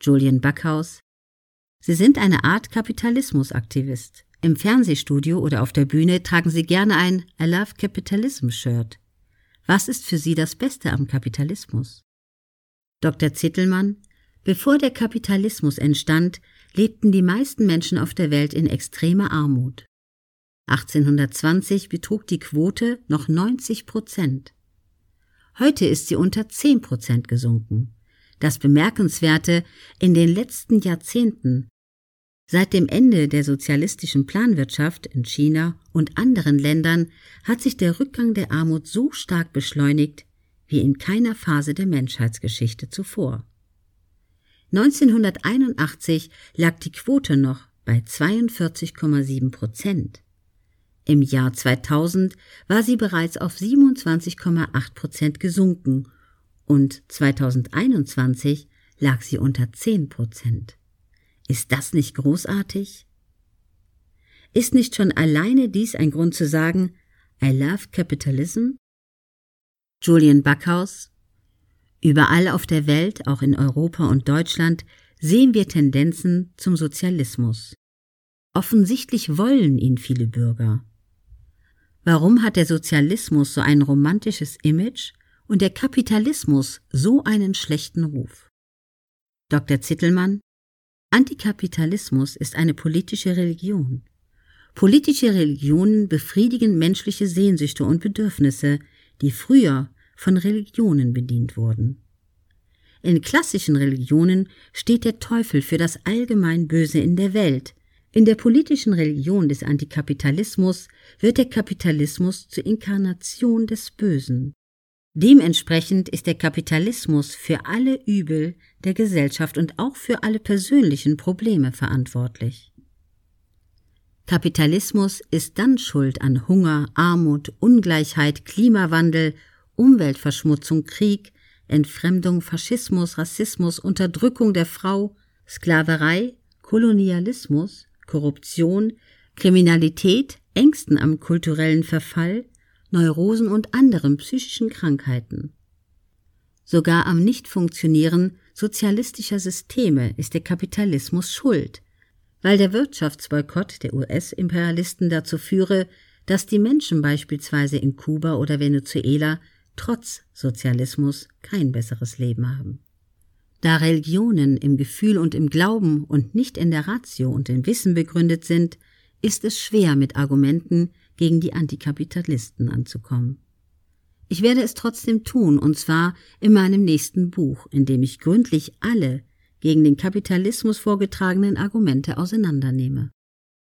Julian Backhaus. Sie sind eine Art Kapitalismusaktivist. Im Fernsehstudio oder auf der Bühne tragen Sie gerne ein I Love Capitalism Shirt. Was ist für Sie das Beste am Kapitalismus? Dr. Zittelmann. Bevor der Kapitalismus entstand, lebten die meisten Menschen auf der Welt in extremer Armut. 1820 betrug die Quote noch 90 Prozent. Heute ist sie unter 10 Prozent gesunken. Das Bemerkenswerte, in den letzten Jahrzehnten, seit dem Ende der sozialistischen Planwirtschaft in China und anderen Ländern, hat sich der Rückgang der Armut so stark beschleunigt wie in keiner Phase der Menschheitsgeschichte zuvor. 1981 lag die Quote noch bei 42,7 Prozent. Im Jahr 2000 war sie bereits auf 27,8 Prozent gesunken und 2021 lag sie unter 10 Prozent. Ist das nicht großartig? Ist nicht schon alleine dies ein Grund zu sagen, I love capitalism? Julian Backhaus Überall auf der Welt, auch in Europa und Deutschland, sehen wir Tendenzen zum Sozialismus. Offensichtlich wollen ihn viele Bürger. Warum hat der Sozialismus so ein romantisches Image und der Kapitalismus so einen schlechten Ruf? Dr. Zittelmann Antikapitalismus ist eine politische Religion. Politische Religionen befriedigen menschliche Sehnsüchte und Bedürfnisse, die früher von Religionen bedient wurden. In klassischen Religionen steht der Teufel für das allgemein Böse in der Welt, in der politischen Religion des Antikapitalismus wird der Kapitalismus zur Inkarnation des Bösen. Dementsprechend ist der Kapitalismus für alle Übel der Gesellschaft und auch für alle persönlichen Probleme verantwortlich. Kapitalismus ist dann schuld an Hunger, Armut, Ungleichheit, Klimawandel, Umweltverschmutzung, Krieg, Entfremdung, Faschismus, Rassismus, Unterdrückung der Frau, Sklaverei, Kolonialismus, Korruption, Kriminalität, Ängsten am kulturellen Verfall, Neurosen und anderen psychischen Krankheiten. Sogar am Nichtfunktionieren sozialistischer Systeme ist der Kapitalismus schuld, weil der Wirtschaftsboykott der US-Imperialisten dazu führe, dass die Menschen beispielsweise in Kuba oder Venezuela trotz Sozialismus kein besseres Leben haben. Da Religionen im Gefühl und im Glauben und nicht in der Ratio und im Wissen begründet sind, ist es schwer, mit Argumenten gegen die Antikapitalisten anzukommen. Ich werde es trotzdem tun, und zwar in meinem nächsten Buch, in dem ich gründlich alle gegen den Kapitalismus vorgetragenen Argumente auseinandernehme.